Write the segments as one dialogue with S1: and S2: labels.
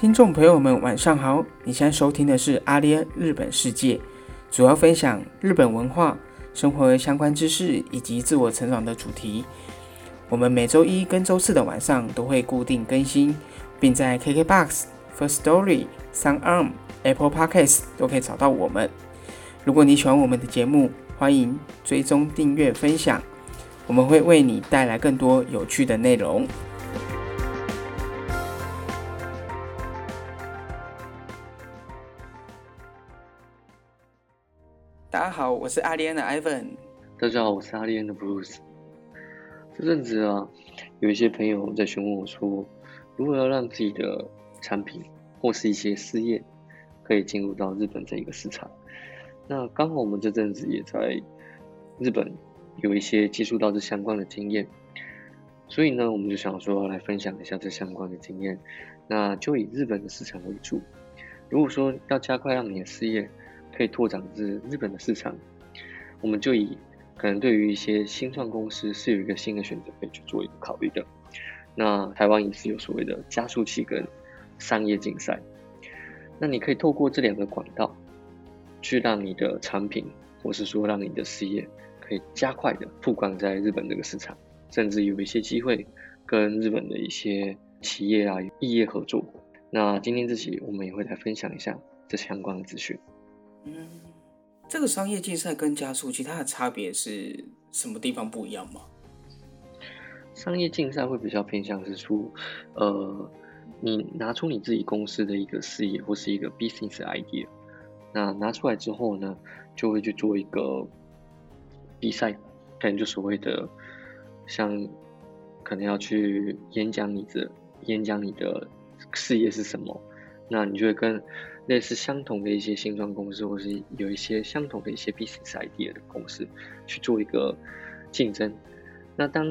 S1: 听众朋友们，晚上好！你现在收听的是阿联日本世界，主要分享日本文化、生活相关知识以及自我成长的主题。我们每周一跟周四的晚上都会固定更新，并在 KKBOX、First Story、SoundArm、Apple Podcasts 都可以找到我们。如果你喜欢我们的节目，欢迎追踪、订阅、分享，我们会为你带来更多有趣的内容。家好，我是阿联的 Ivan。
S2: 大家好，我是阿联的 Bruce。这阵子啊，有一些朋友在询问我说，如何让自己的产品或是一些事业可以进入到日本这一个市场。那刚好我们这阵子也在日本有一些接触到这相关的经验，所以呢，我们就想说来分享一下这相关的经验。那就以日本的市场为主。如果说要加快让你的事业，可以拓展至日本的市场，我们就以可能对于一些新创公司是有一个新的选择可以去做一个考虑的。那台湾也是有所谓的加速器跟商业竞赛，那你可以透过这两个管道，去让你的产品或是说让你的事业可以加快的曝光在日本这个市场，甚至有一些机会跟日本的一些企业啊异业合作。那今天这期我们也会来分享一下这相关的资讯。
S1: 嗯，这个商业竞赛跟加速器它的差别是什么地方不一样吗？
S2: 商业竞赛会比较偏向是说，呃，你拿出你自己公司的一个事业或是一个 business idea，那拿出来之后呢，就会去做一个比赛，可能就所谓的像可能要去演讲你的演讲你的事业是什么，那你就会跟。类似相同的一些新创公司，或是有一些相同的一些 business idea 的公司去做一个竞争。那当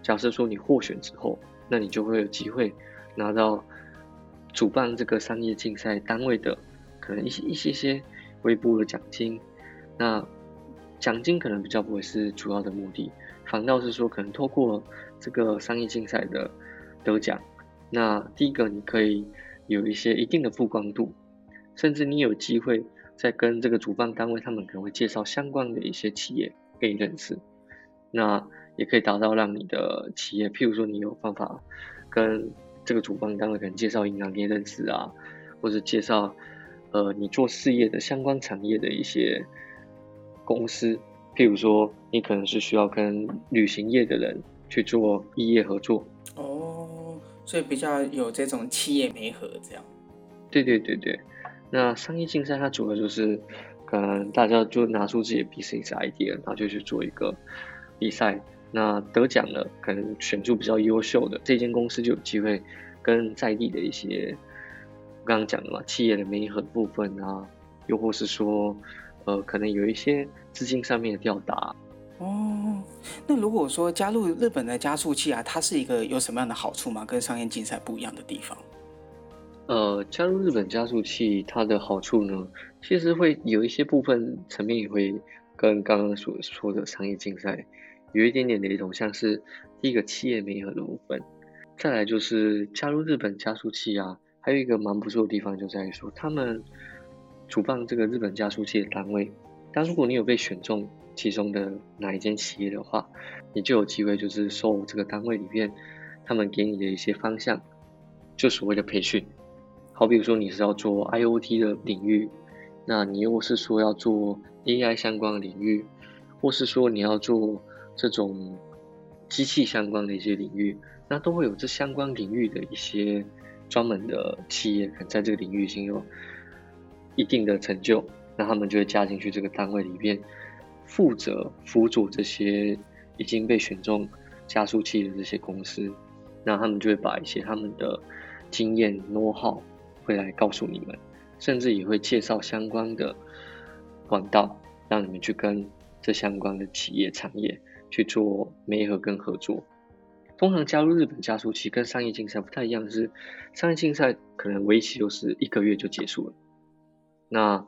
S2: 假设说你获选之后，那你就会有机会拿到主办这个商业竞赛单位的可能一些一些些微薄的奖金。那奖金可能比较不会是主要的目的，反倒是说可能透过这个商业竞赛的得奖，那第一个你可以有一些一定的曝光度。甚至你有机会在跟这个主办单位，他们可能会介绍相关的一些企业给你认识，那也可以达到让你的企业，譬如说你有办法跟这个主办单位可能介绍银行给你认识啊，或者介绍呃你做事业的相关产业的一些公司，譬如说你可能是需要跟旅行业的人去做异业合作。
S1: 所以比较有这种企业媒合这样。
S2: 对对对对。那商业竞赛它主要就是，可能大家就拿出自己的 business idea，然后就去做一个比赛。那得奖了，可能选出比较优秀的这间公司就有机会跟在地的一些刚刚讲的嘛，企业的媒合部分啊，又或是说，呃，可能有一些资金上面的调达。
S1: 哦，那如果说加入日本的加速器啊，它是一个有什么样的好处吗？跟商业竞赛不一样的地方？
S2: 呃，加入日本加速器，它的好处呢，其实会有一些部分层面也会跟刚刚所说的商业竞赛有一点点雷同，像是第一个企业媒合的部分，再来就是加入日本加速器啊，还有一个蛮不错的地方就在于说，他们主办这个日本加速器的单位，但如果你有被选中其中的哪一间企业的话，你就有机会就是受这个单位里面他们给你的一些方向，就所谓的培训。好，比如说你是要做 IOT 的领域，那你又是说要做 AI 相关的领域，或是说你要做这种机器相关的一些领域，那都会有这相关领域的一些专门的企业，可能在这个领域已经有一定的成就，那他们就会加进去这个单位里面，负责辅佐这些已经被选中加速器的这些公司，那他们就会把一些他们的经验 know how。会来告诉你们，甚至也会介绍相关的管道，让你们去跟这相关的企业产业去做媒合跟合作。通常加入日本加速器跟商业竞赛不太一样，是商业竞赛可能为期就是一个月就结束了，那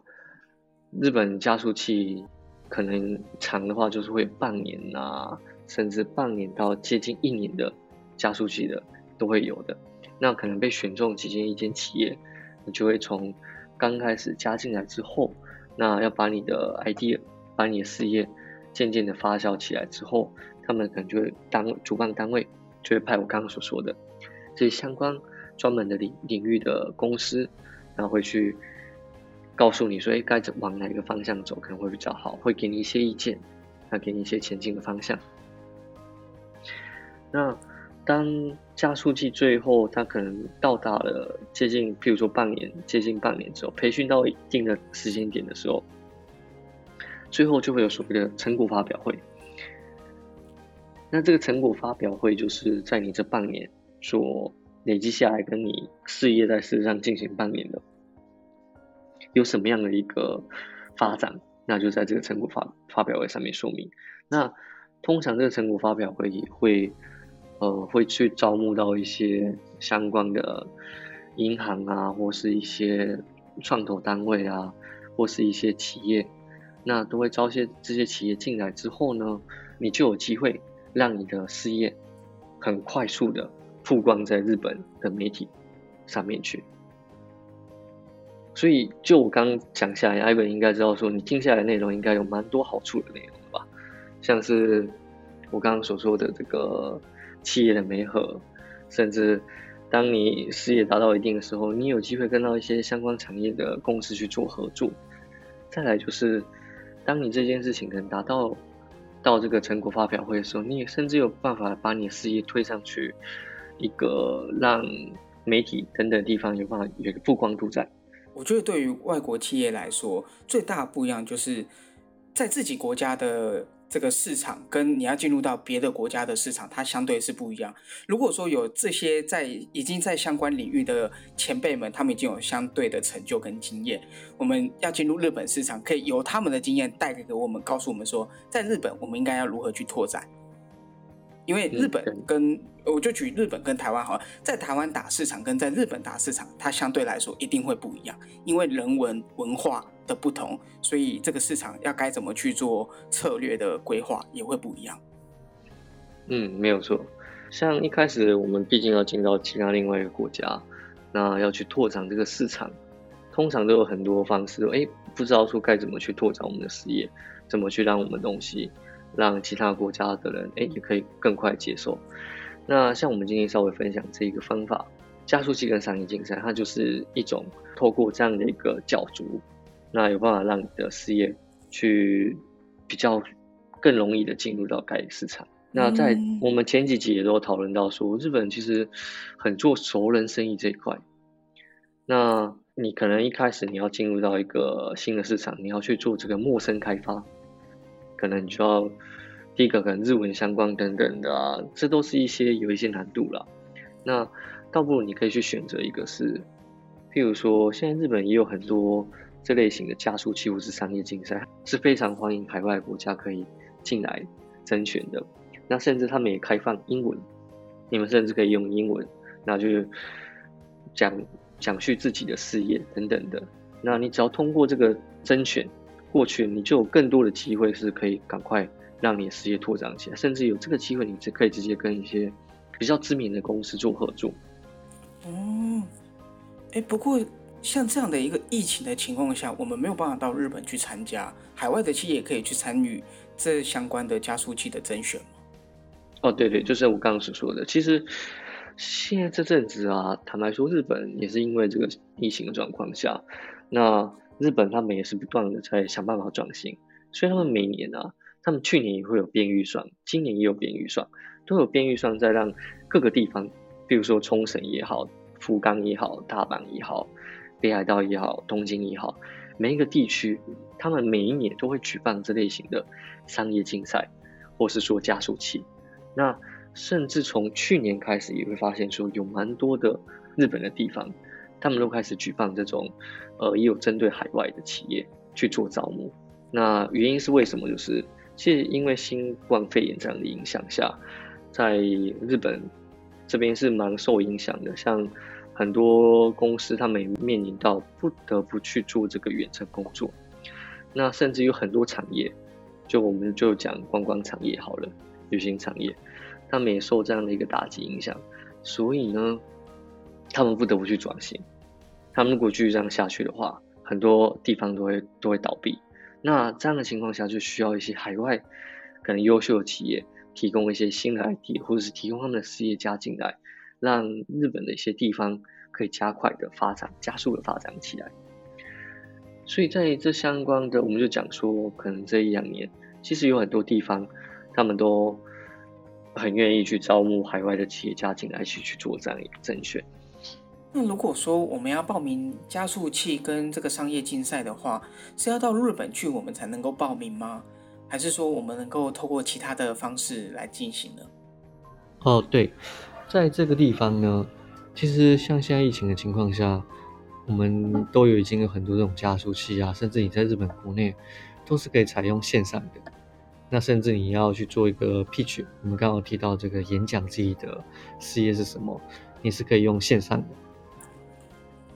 S2: 日本加速器可能长的话就是会半年啊，甚至半年到接近一年的加速期的都会有的。那可能被选中几间一间企业，你就会从刚开始加进来之后，那要把你的 idea，把你的事业渐渐的发酵起来之后，他们可能就会单主办单位就会派我刚刚所说的这些相关专门的领领域的公司，然后会去告诉你说，哎，该往哪个方向走可能会比较好，会给你一些意见，那给你一些前进的方向。那当加速器最后它可能到达了接近，譬如说半年，接近半年之后，培训到一定的时间点的时候，最后就会有所谓的成果发表会。那这个成果发表会就是在你这半年所累积下来，跟你事业在事实上进行半年的，有什么样的一个发展，那就在这个成果发发表会上面说明。那通常这个成果发表会也会。呃，会去招募到一些相关的银行啊，或是一些创投单位啊，或是一些企业，那都会招些这些企业进来之后呢，你就有机会让你的事业很快速的曝光在日本的媒体上面去。所以，就我刚讲下来，艾文应该知道说，你听下来内容应该有蛮多好处的内容吧，像是我刚刚所说的这个。企业的媒合，甚至当你事业达到一定的时候，你有机会跟到一些相关产业的公司去做合作。再来就是，当你这件事情能达到到这个成果发表会的时候，你也甚至有办法把你的事业推上去，一个让媒体等等地方有办法有个曝光度在。
S1: 我觉得对于外国企业来说，最大的不一样就是在自己国家的。这个市场跟你要进入到别的国家的市场，它相对是不一样。如果说有这些在已经在相关领域的前辈们，他们已经有相对的成就跟经验，我们要进入日本市场，可以由他们的经验带给我们，告诉我们说，在日本我们应该要如何去拓展。因为日本跟我就举日本跟台湾好了，在台湾打市场跟在日本打市场，它相对来说一定会不一样，因为人文文化。的不同，所以这个市场要该怎么去做策略的规划也会不一样。
S2: 嗯，没有错。像一开始我们毕竟要进到其他另外一个国家，那要去拓展这个市场，通常都有很多方式。哎，不知道说该怎么去拓展我们的事业，怎么去让我们东西让其他国家的人哎也可以更快接受。那像我们今天稍微分享这一个方法，加速器跟商业竞赛，它就是一种透过这样的一个角逐。那有办法让你的事业去比较更容易的进入到该市场。那在我们前几集也都讨论到说，日本其实很做熟人生意这一块。那你可能一开始你要进入到一个新的市场，你要去做这个陌生开发，可能你就要第一个可能日文相关等等的啊，这都是一些有一些难度了。那倒不如你可以去选择一个是，譬如说现在日本也有很多。这类型的加速器或是商业竞赛是非常欢迎海外国家可以进来甄选的。那甚至他们也开放英文，你们甚至可以用英文，那就讲讲述自己的事业等等的。那你只要通过这个甄选过去，你就有更多的机会是可以赶快让你的事业拓展起来，甚至有这个机会，你可以直接跟一些比较知名的公司做合作。
S1: 哦，哎，不过。像这样的一个疫情的情况下，我们没有办法到日本去参加，海外的企业可以去参与这相关的加速器的甄选吗？
S2: 哦，对对，就是我刚刚所说的。其实现在这阵子啊，坦白说，日本也是因为这个疫情的状况下，那日本他们也是不断的在想办法转型，所以他们每年啊，他们去年也会有编预算，今年也有编预算，都有编预算在让各个地方，比如说冲绳也好，福冈也好，大阪也好。北海道也好，东京也好，每一个地区，他们每一年都会举办这类型的商业竞赛，或是说加速器。那甚至从去年开始，也会发现说有蛮多的日本的地方，他们都开始举办这种，呃，也有针对海外的企业去做招募。那原因是为什么？就是其实因为新冠肺炎这样的影响下，在日本这边是蛮受影响的，像。很多公司他们也面临到不得不去做这个远程工作，那甚至有很多产业，就我们就讲观光产业好了，旅行产业，他们也受这样的一个打击影响。所以呢，他们不得不去转型。他们如果继续这样下去的话，很多地方都会都会倒闭。那这样的情况下，就需要一些海外可能优秀的企业提供一些新的 ID，或者是提供他们的事业家进来，让日本的一些地方可以加快的发展、加速的发展起来。所以在这相关的，我们就讲说，可能这一两年，其实有很多地方，他们都很愿意去招募海外的企业家进来去去做这样一个甄选。
S1: 那如果说我们要报名加速器跟这个商业竞赛的话，是要到日本去我们才能够报名吗？还是说我们能够透过其他的方式来进行呢？
S2: 哦，对，在这个地方呢，其实像现在疫情的情况下。我们都有已经有很多这种加速器啊，甚至你在日本国内都是可以采用线上的。那甚至你要去做一个 pitch，我们刚刚提到这个演讲自己的事业是什么，你是可以用线上的。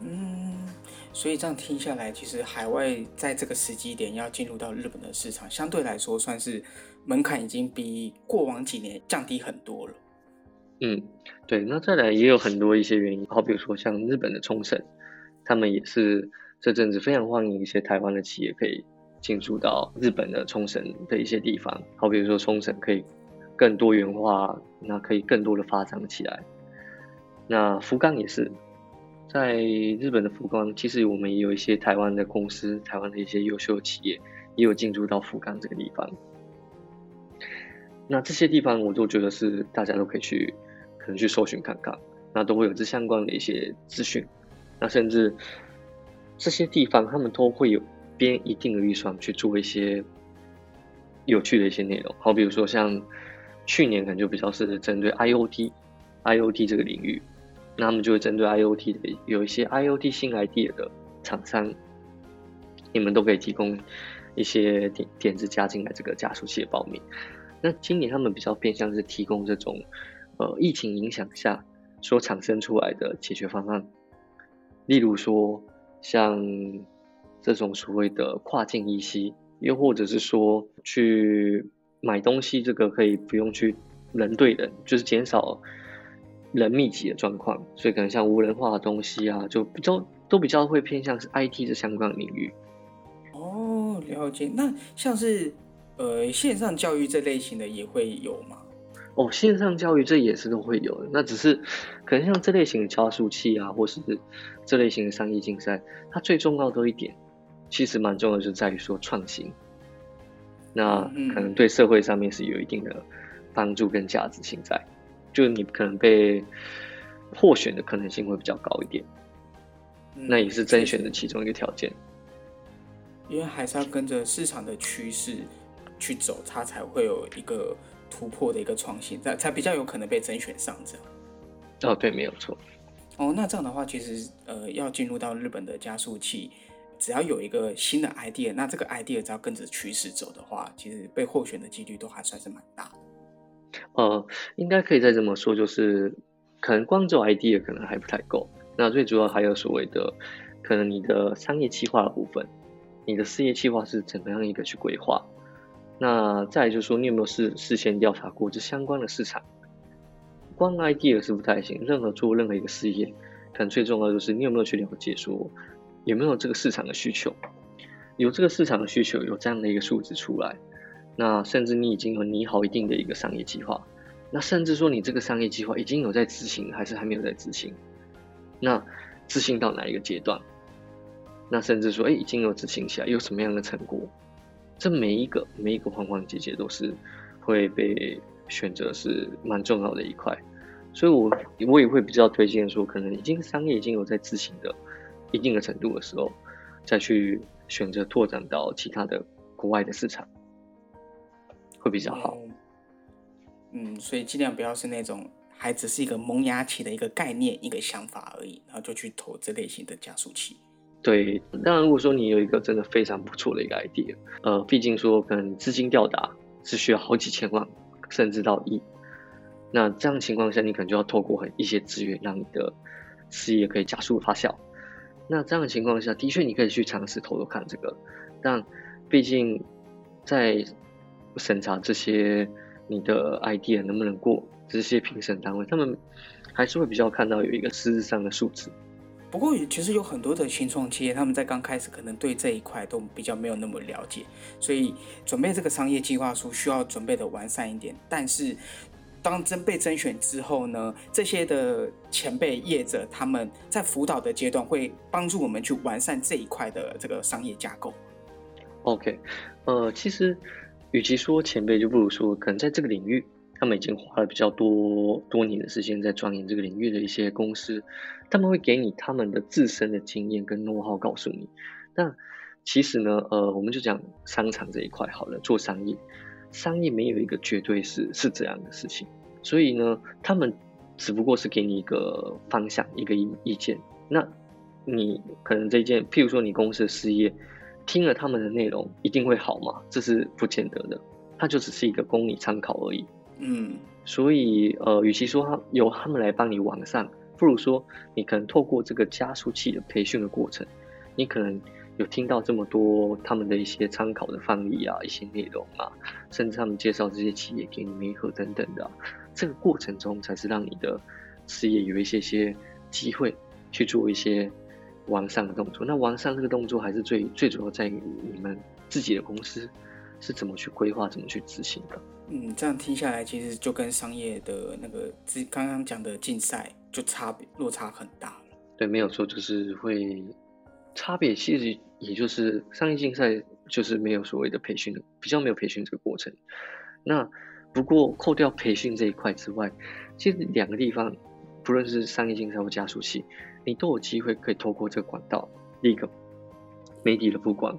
S1: 嗯，所以这样听下来，其实海外在这个时机点要进入到日本的市场，相对来说算是门槛已经比过往几年降低很多了。
S2: 嗯，对。那再来也有很多一些原因，好比如说像日本的冲绳。他们也是这阵子非常欢迎一些台湾的企业可以进驻到日本的冲绳的一些地方，好比如说冲绳可以更多元化，那可以更多的发展起来。那福冈也是，在日本的福冈，其实我们也有一些台湾的公司，台湾的一些优秀企业也有进驻到福冈这个地方。那这些地方我都觉得是大家都可以去，可能去搜寻看看，那都会有这相关的一些资讯。那甚至这些地方，他们都会有编一定的预算去做一些有趣的一些内容，好，比如说像去年可能就比较是针对 IOT，IOT 这个领域，那他们就会针对 IOT 的有一些 IOT 新 idea 的厂商，你们都可以提供一些点点子加进来这个加速器的报名。那今年他们比较偏向是提供这种呃疫情影响下所产生出来的解决方案。例如说，像这种所谓的跨境一息，又或者是说去买东西，这个可以不用去人对人，就是减少人密集的状况。所以可能像无人化的东西啊，就比较都比较会偏向是 IT 这相关领域。
S1: 哦，了解。那像是呃线上教育这类型的也会有吗？
S2: 哦，线上教育这也是都会有的，那只是可能像这类型的加速器啊，或是这类型的商业竞赛，它最重要的一点，其实蛮重要的，就在于说创新。那可能对社会上面是有一定的帮助跟价值性在，就你可能被获选的可能性会比较高一点，那也是甄选的其中一个条件。
S1: 因为还是要跟着市场的趋势去走，它才会有一个。突破的一个创新，才才比较有可能被甄选上这样。
S2: 哦，对，没有错。
S1: 哦，那这样的话，其实呃，要进入到日本的加速器，只要有一个新的 idea，那这个 idea 只要跟着趋势走的话，其实被获选的几率都还算是蛮大的。
S2: 呃，应该可以再这么说，就是可能光做 idea 可能还不太够，那最主要还有所谓的，可能你的商业计划的部分，你的事业计划是怎么样一个去规划。那再就是说，你有没有事事先调查过这相关的市场？光 idea 是不太行，任何做任何一个事业，可能最重要的就是你有没有去了解说有没有这个市场的需求，有这个市场的需求，有这样的一个数字出来，那甚至你已经有拟好一定的一个商业计划，那甚至说你这个商业计划已经有在执行，还是还没有在执行？那执行到哪一个阶段？那甚至说，哎，已经有执行起来，有什么样的成果？这每一个每一个环环节节都是会被选择是蛮重要的一块，所以我我也会比较推荐说，可能已经商业已经有在执行的一定的程度的时候，再去选择拓展到其他的国外的市场，会比较好。
S1: 嗯，所以尽量不要是那种还只是一个萌芽期的一个概念、一个想法而已，然后就去投这类型的加速器。
S2: 对，当然，如果说你有一个真的非常不错的一个 idea，呃，毕竟说可能资金吊打是需要好几千万，甚至到亿，那这样情况下，你可能就要透过很一些资源，让你的事业可以加速发酵。那这样的情况下，的确你可以去尝试投投看这个，但毕竟在审查这些你的 idea 能不能过，这些评审单位他们。还是会比较看到有一个实质上的数字。
S1: 不过，其实有很多的新创企业，他们在刚开始可能对这一块都比较没有那么了解，所以准备这个商业计划书需要准备的完善一点。但是，当真被甄选之后呢，这些的前辈业者他们在辅导的阶段会帮助我们去完善这一块的这个商业架构。
S2: OK，呃，其实与其说前辈，就不如说可能在这个领域。他们已经花了比较多多年的时间在钻研这个领域的一些公司，他们会给你他们的自身的经验跟 know how 告诉你。那其实呢，呃，我们就讲商场这一块好了，做商业，商业没有一个绝对是是这样的事情。所以呢，他们只不过是给你一个方向，一个意意见。那你可能这件，譬如说你公司的事业，听了他们的内容一定会好吗？这是不见得的，它就只是一个供你参考而已。
S1: 嗯，
S2: 所以呃，与其说他由他们来帮你完善，不如说你可能透过这个加速器的培训的过程，你可能有听到这么多他们的一些参考的范例啊，一些内容啊，甚至他们介绍这些企业给你媒合等等的，这个过程中才是让你的事业有一些些机会去做一些完善的动作。那完善这个动作还是最最主要在于你们自己的公司是怎么去规划、怎么去执行的。
S1: 嗯，这样听下来，其实就跟商业的那个之刚刚讲的竞赛就差别落差很大了。
S2: 对，没有错，就是会差别，其实也就是商业竞赛就是没有所谓的培训的，比较没有培训这个过程。那不过扣掉培训这一块之外，其实两个地方，不论是商业竞赛或加速器，你都有机会可以透过这个管道，第一个媒体的曝光，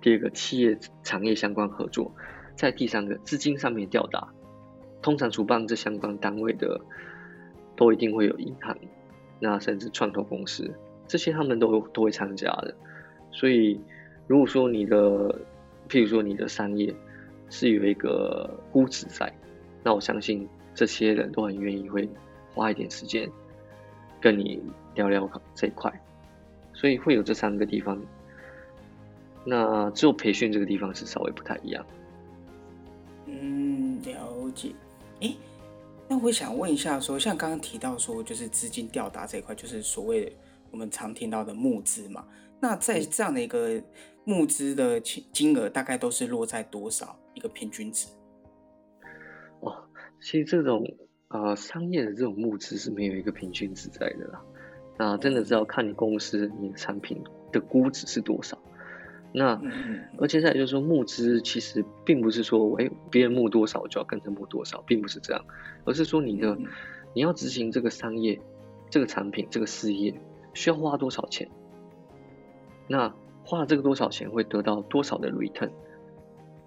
S2: 第二个企业产业相关合作。在第三个资金上面吊打，通常主办这相关单位的，都一定会有银行，那甚至创投公司，这些他们都都会参加的。所以，如果说你的，譬如说你的商业是有一个估值在，那我相信这些人都很愿意会花一点时间跟你聊聊这一块。所以会有这三个地方，那只有培训这个地方是稍微不太一样。
S1: 嗯，了解。哎，那我想问一下，说像刚刚提到说，就是资金调达这一块，就是所谓我们常听到的募资嘛。那在这样的一个募资的金金额，大概都是落在多少一个平均值？
S2: 哦，其实这种呃商业的这种募资是没有一个平均值在的啦。那真的是要看你公司你的产品的估值是多少。那，而且再就是说，募资其实并不是说，哎，别人募多少我就要跟着募多少，并不是这样，而是说你的你要执行这个商业、这个产品、这个事业需要花多少钱，那花了这个多少钱会得到多少的 return，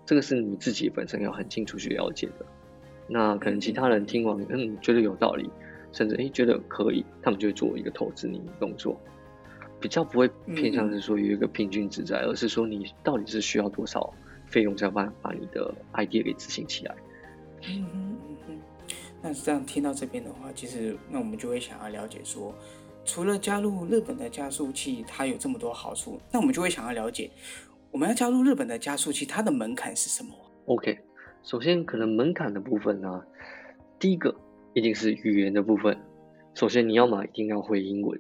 S2: 这个是你自己本身要很清楚去了解的。那可能其他人听完，嗯，觉得有道理，甚至诶觉得可以，他们就会做一个投资你的动作。比较不会偏向是说有一个平均值在，而是说你到底是需要多少费用才有办法把你的 idea 给执行起来。
S1: 嗯嗯嗯嗯。那这样听到这边的话，其实那我们就会想要了解说，除了加入日本的加速器，它有这么多好处，那我们就会想要了解，我们要加入日本的加速器，它的门槛是什么
S2: ？OK，首先可能门槛的部分呢，第一个一定是语言的部分，首先你要么一定要会英文。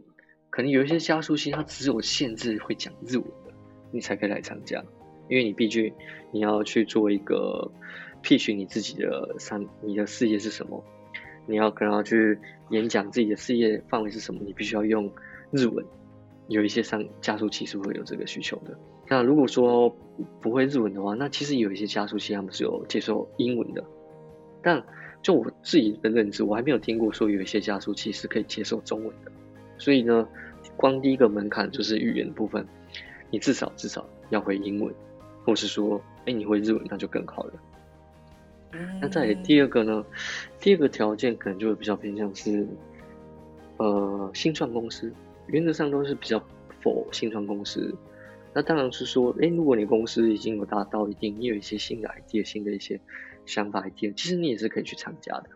S2: 可能有一些加速器，它只有限制会讲日文的，你才可以来参加。因为你毕竟你要去做一个 pitch 你自己的商，你的事业是什么，你要可能要去演讲自己的事业范围是什么，你必须要用日文。有一些商加速器是会有这个需求的。那如果说不会日文的话，那其实有一些加速器他们是有接受英文的。但就我自己的认知，我还没有听过说有一些加速器是可以接受中文的。所以呢，光第一个门槛就是语言部分，你至少至少要会英文，或是说，哎，你会日文那就更好了。那再第二个呢，第二个条件可能就会比较偏向是，呃，新创公司，原则上都是比较否新创公司。那当然是说，哎，如果你公司已经有达到一定，你有一些新的 idea、新的一些想法 idea，其实你也是可以去参加的。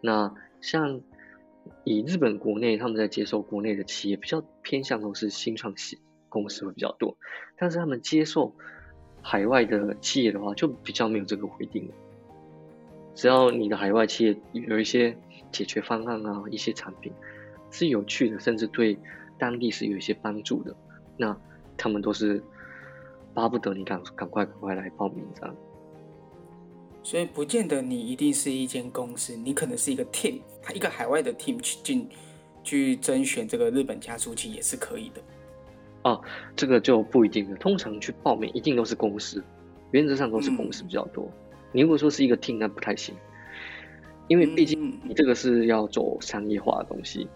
S2: 那像。以日本国内，他们在接受国内的企业比较偏向都是新创企公司会比较多，但是他们接受海外的企业的话，就比较没有这个规定。只要你的海外企业有一些解决方案啊，一些产品是有趣的，甚至对当地是有一些帮助的。那他们都是巴不得你赶赶快赶快来报名这样。
S1: 所以不见得你一定是一间公司，你可能是一个 team，他一个海外的 team 去进去甄选这个日本加速器也是可以的。
S2: 哦，这个就不一定了。通常去报名一定都是公司，原则上都是公司比较多。你如果说是一个 team，那不太行，因为毕竟你这个是要走商业化的东西。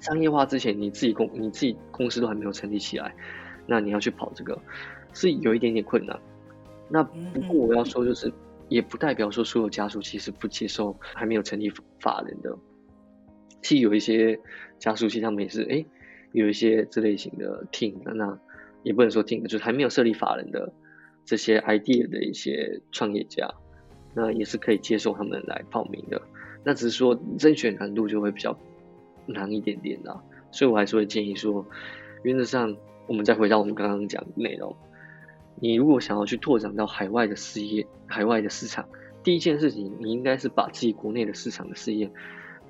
S2: 商业化之前，你自己公你自己公司都还没有成立起来，那你要去跑这个，是有一点点困难。那不过我要说就是。也不代表说所有加速器是不接受还没有成立法人的，其实有一些加速器他们也是哎，有一些这类型的 team，那也不能说 team，就是还没有设立法人的这些 idea 的一些创业家，那也是可以接受他们来报名的。那只是说甄选难度就会比较难一点点啦，所以我还是会建议说，原则上我们再回到我们刚刚讲的内容。你如果想要去拓展到海外的事业、海外的市场，第一件事情，你应该是把自己国内的市场的事业，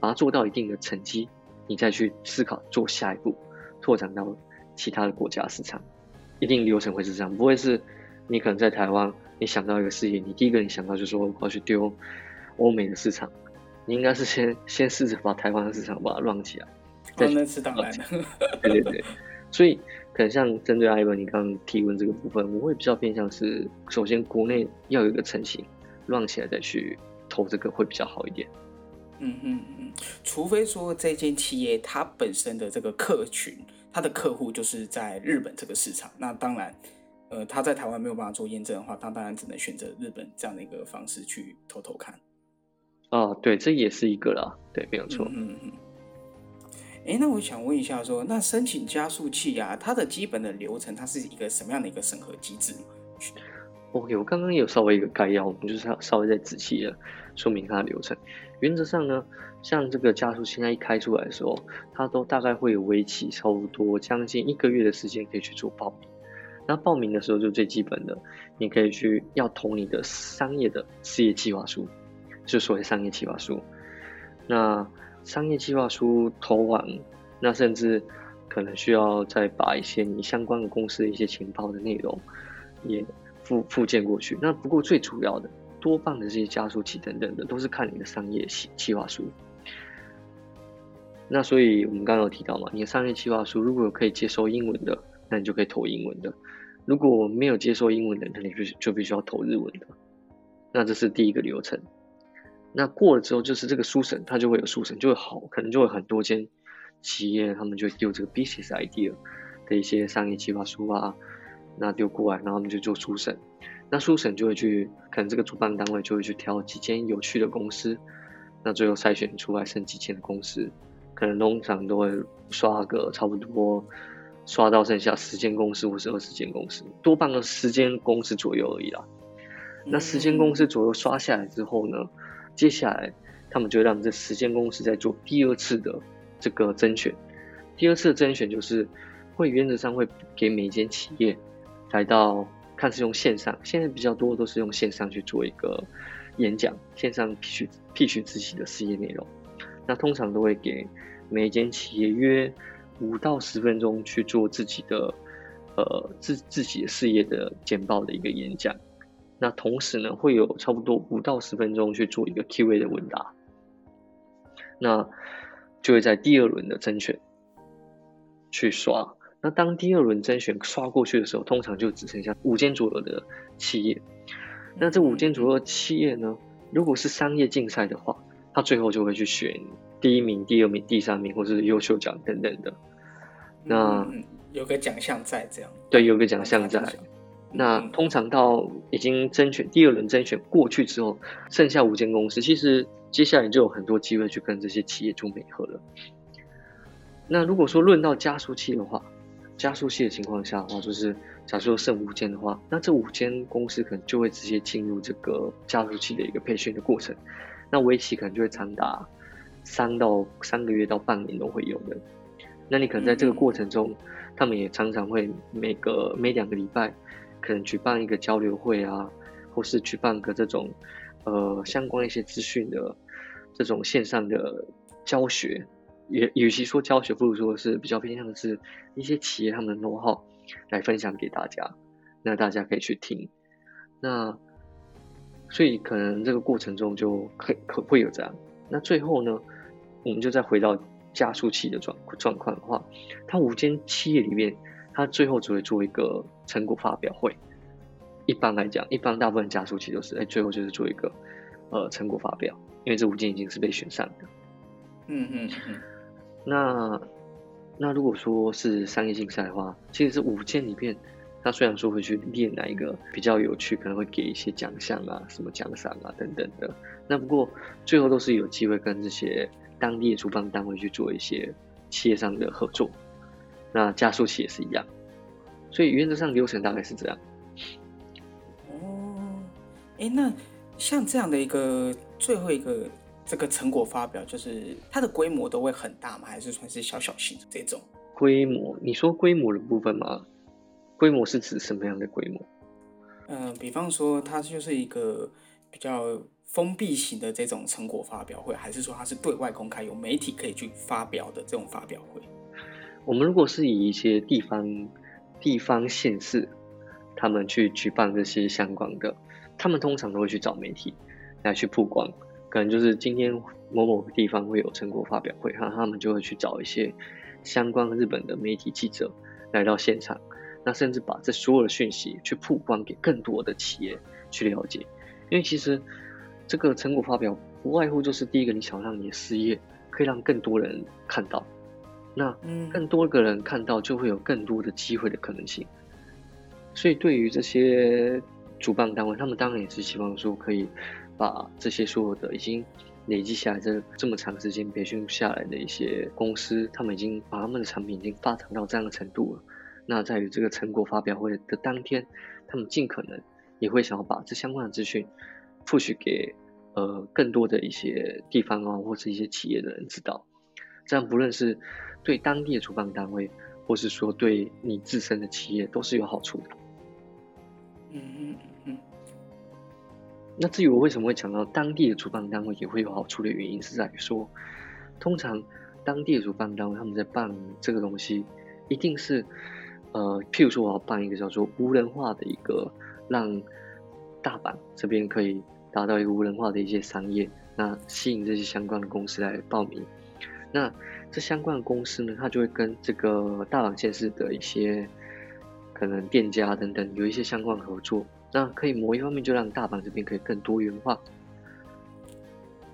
S2: 把它做到一定的成绩，你再去思考做下一步，拓展到其他的国家市场。一定流程会是这样，不会是你可能在台湾，你想到一个事业，你第一个你想到就说我要去丢欧美的市场，你应该是先先试着把台湾的市场把它乱起来，
S1: 再那是当然
S2: 对对对，所以。可能像针对艾文你刚刚提问这个部分，我会比较偏向是，首先国内要有一个成型，乱起来再去投这个会比较好一点。
S1: 嗯嗯嗯，除非说这间企业它本身的这个客群，它的客户就是在日本这个市场，那当然，呃，他在台湾没有办法做验证的话，他当然只能选择日本这样的一个方式去偷偷看。
S2: 哦，对，这也是一个啦，对，没有错。
S1: 嗯嗯。哎，那我想问一下，说那申请加速器啊，它的基本的流程，它是一个什么样的一个审核机制
S2: ？OK，我刚刚有稍微一个概要，我们就是稍微再仔细的说明它的流程。原则上呢，像这个加速器，它一开出来的时候，它都大概会有为期差不多将近一个月的时间可以去做报名。那报名的时候就最基本的，你可以去要投你的商业的事业计划书，就所谓商业计划书。那商业计划书投完，那甚至可能需要再把一些你相关的公司的一些情报的内容也附附件过去。那不过最主要的，多半的这些加速器等等的，都是看你的商业计计划书。那所以我们刚刚有提到嘛，你的商业计划书如果可以接收英文的，那你就可以投英文的；如果没有接收英文的，那你就就必须要投日文的。那这是第一个流程。那过了之后，就是这个书审，它就会有书审，就会好，可能就会很多间企业，他们就丢这个 business idea 的一些商业计划书啊，那丢过来，然后他们就做书审。那书审就会去，可能这个主办单位就会去挑几间有趣的公司，那最后筛选出来剩几间的公司，可能通常都会刷个差不多，刷到剩下十间公司或是二十间公司，多半个十间公司左右而已啦。那十间公司左右刷下来之后呢？接下来，他们就让这十间公司在做第二次的这个甄选。第二次的甄选就是会原则上会给每间企业来到，看是用线上，现在比较多都是用线上去做一个演讲，线上 P 取 pitch 自己的事业内容。那通常都会给每一间企业约五到十分钟去做自己的呃自自己的事业的简报的一个演讲。那同时呢，会有差不多五到十分钟去做一个 Q&A 的问答，那就会在第二轮的甄选去刷。那当第二轮甄选刷过去的时候，通常就只剩下五间左右的企业。那这五间左右的企业呢，如果是商业竞赛的话，他最后就会去选第一名、第二名、第三名，或者是优秀奖等等的。那
S1: 有个奖项在这样。
S2: 对，有个奖项在。那通常到已经甄选第二轮甄选过去之后，剩下五间公司，其实接下来就有很多机会去跟这些企业做美合了。那如果说论到加速器的话，加速器的情况下的话，就是假如说剩五间的话，那这五间公司可能就会直接进入这个加速器的一个培训的过程。那为期可能就会长达三到三个月到半年都会有的。那你可能在这个过程中，他们也常常会每个每两个礼拜。可能举办一个交流会啊，或是举办个这种，呃，相关一些资讯的这种线上的教学，也与其说教学，不如说是比较偏向的是一些企业他们的 know how 来分享给大家，那大家可以去听。那所以可能这个过程中就可可会有这样。那最后呢，我们就再回到加速器的状状况的话，它五间企业里面，它最后只会做一个成果发表会。一般来讲，一般大部分加速器都是，哎，最后就是做一个呃成果发表，因为这五件已经是被选上的。
S1: 嗯嗯嗯。
S2: 那那如果说是商业竞赛的话，其实是五件里面。他虽然说会去列哪一个比较有趣，可能会给一些奖项啊、什么奖赏啊等等的。那不过最后都是有机会跟这些当地的主办单位去做一些企业上的合作。那加速器也是一样，所以原则上流程大概是这样。
S1: 哦，哎，那像这样的一个最后一个这个成果发表，就是它的规模都会很大吗？还是算是小小型的这种？
S2: 规模？你说规模的部分吗？规模是指什么样的规模？
S1: 嗯，比方说它就是一个比较封闭型的这种成果发表会，还是说它是对外公开，有媒体可以去发表的这种发表会？
S2: 我们如果是以一些地方、地方县市，他们去举办这些相关的，他们通常都会去找媒体来去曝光。可能就是今天某某个地方会有成果发表会，哈，他们就会去找一些相关日本的媒体记者来到现场。那甚至把这所有的讯息去曝光给更多的企业去了解，因为其实这个成果发表不外乎就是第一个，你想让你的事业可以让更多人看到，那更多个人看到就会有更多的机会的可能性。所以对于这些主办单位，他们当然也是希望说可以把这些所有的已经累积下来这这么长时间培训下来的一些公司，他们已经把他们的产品已经发展到这样的程度了。那在于这个成果发表会的当天，他们尽可能也会想要把这相关的资讯，复许给呃更多的一些地方啊，或是一些企业的人知道。这样不论是对当地的主办单位，或是说对你自身的企业，都是有好处的。
S1: 嗯嗯嗯。
S2: 那至于我为什么会讲到当地的主办单位也会有好处的原因，是在于说，通常当地的主办单位他们在办这个东西，一定是。呃，譬如说，我要办一个叫做无人化的一个，让大阪这边可以达到一个无人化的一些商业，那吸引这些相关的公司来报名。那这相关的公司呢，它就会跟这个大阪县市的一些可能店家等等有一些相关合作，那可以某一方面就让大阪这边可以更多元化、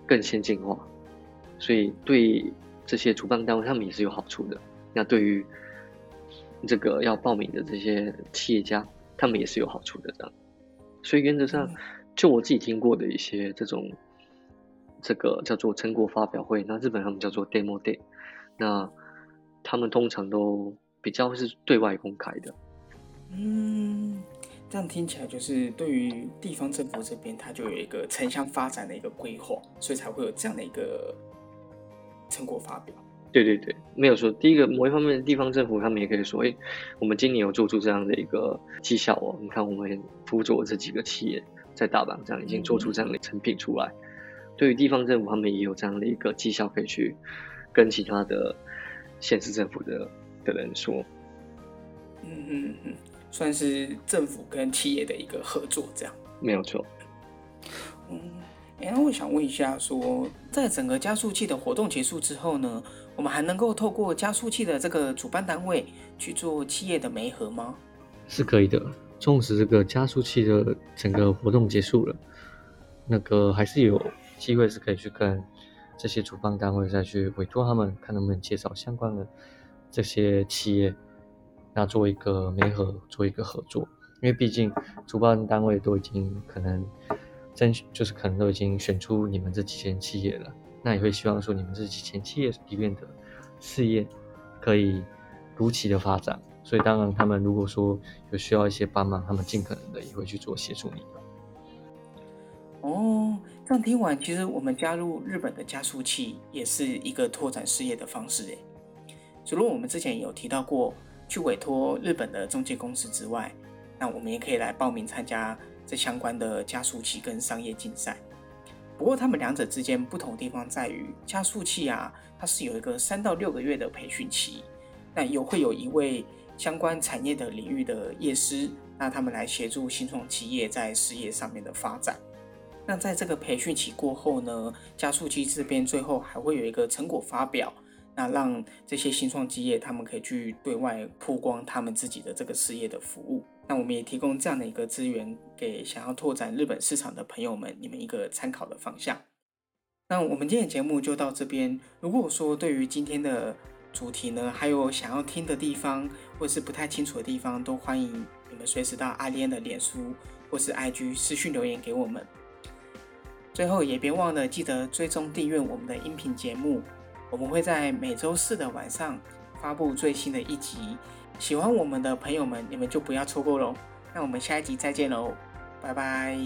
S2: 更先进化，所以对这些主办单位他们也是有好处的。那对于这个要报名的这些企业家，他们也是有好处的，这样。所以原则上，就我自己听过的一些这种，这个叫做成果发表会，那日本他们叫做 demo day，那他们通常都比较是对外公开的。
S1: 嗯，这样听起来就是对于地方政府这边，它就有一个城乡发展的一个规划，所以才会有这样的一个成果发表。
S2: 对对对，没有说第一个某一方面的地方政府，他们也可以说，哎，我们今年有做出这样的一个绩效哦。你看，我们辅佐这几个企业在大阪这样已经做出这样的成品出来。对于地方政府，他们也有这样的一个绩效可以去跟其他的县市政府的的人说。
S1: 嗯嗯嗯，算是政府跟企业的一个合作，这样
S2: 没有错。
S1: 嗯。哎，那我想问一下，说在整个加速器的活动结束之后呢，我们还能够透过加速器的这个主办单位去做企业的媒合吗？
S2: 是可以的。纵使这个加速器的整个活动结束了，那个还是有机会是可以去跟这些主办单位再去委托他们，看能不能介绍相关的这些企业，那做一个媒合，做一个合作。因为毕竟主办单位都已经可能。真就是可能都已经选出你们这几间企业了，那也会希望说你们这几间企业里面的事业可以如期的发展，所以当然他们如果说有需要一些帮忙，他们尽可能的也会去做协助你的。
S1: 哦，这样听完，其实我们加入日本的加速器也是一个拓展事业的方式诶。除了我们之前有提到过去委托日本的中介公司之外，那我们也可以来报名参加。这相关的加速器跟商业竞赛，不过，他们两者之间不同地方在于，加速器啊，它是有一个三到六个月的培训期，那有会有一位相关产业的领域的业师，那他们来协助新创企业在事业上面的发展。那在这个培训期过后呢，加速器这边最后还会有一个成果发表，那让这些新创企业他们可以去对外曝光他们自己的这个事业的服务。那我们也提供这样的一个资源给想要拓展日本市场的朋友们，你们一个参考的方向。那我们今天的节目就到这边。如果说对于今天的主题呢，还有想要听的地方，或是不太清楚的地方，都欢迎你们随时到阿莲的脸书或是 IG 私讯留言给我们。最后也别忘了记得追踪订阅我们的音频节目，我们会在每周四的晚上发布最新的一集。喜欢我们的朋友们，你们就不要错过喽。那我们下一集再见喽，拜拜。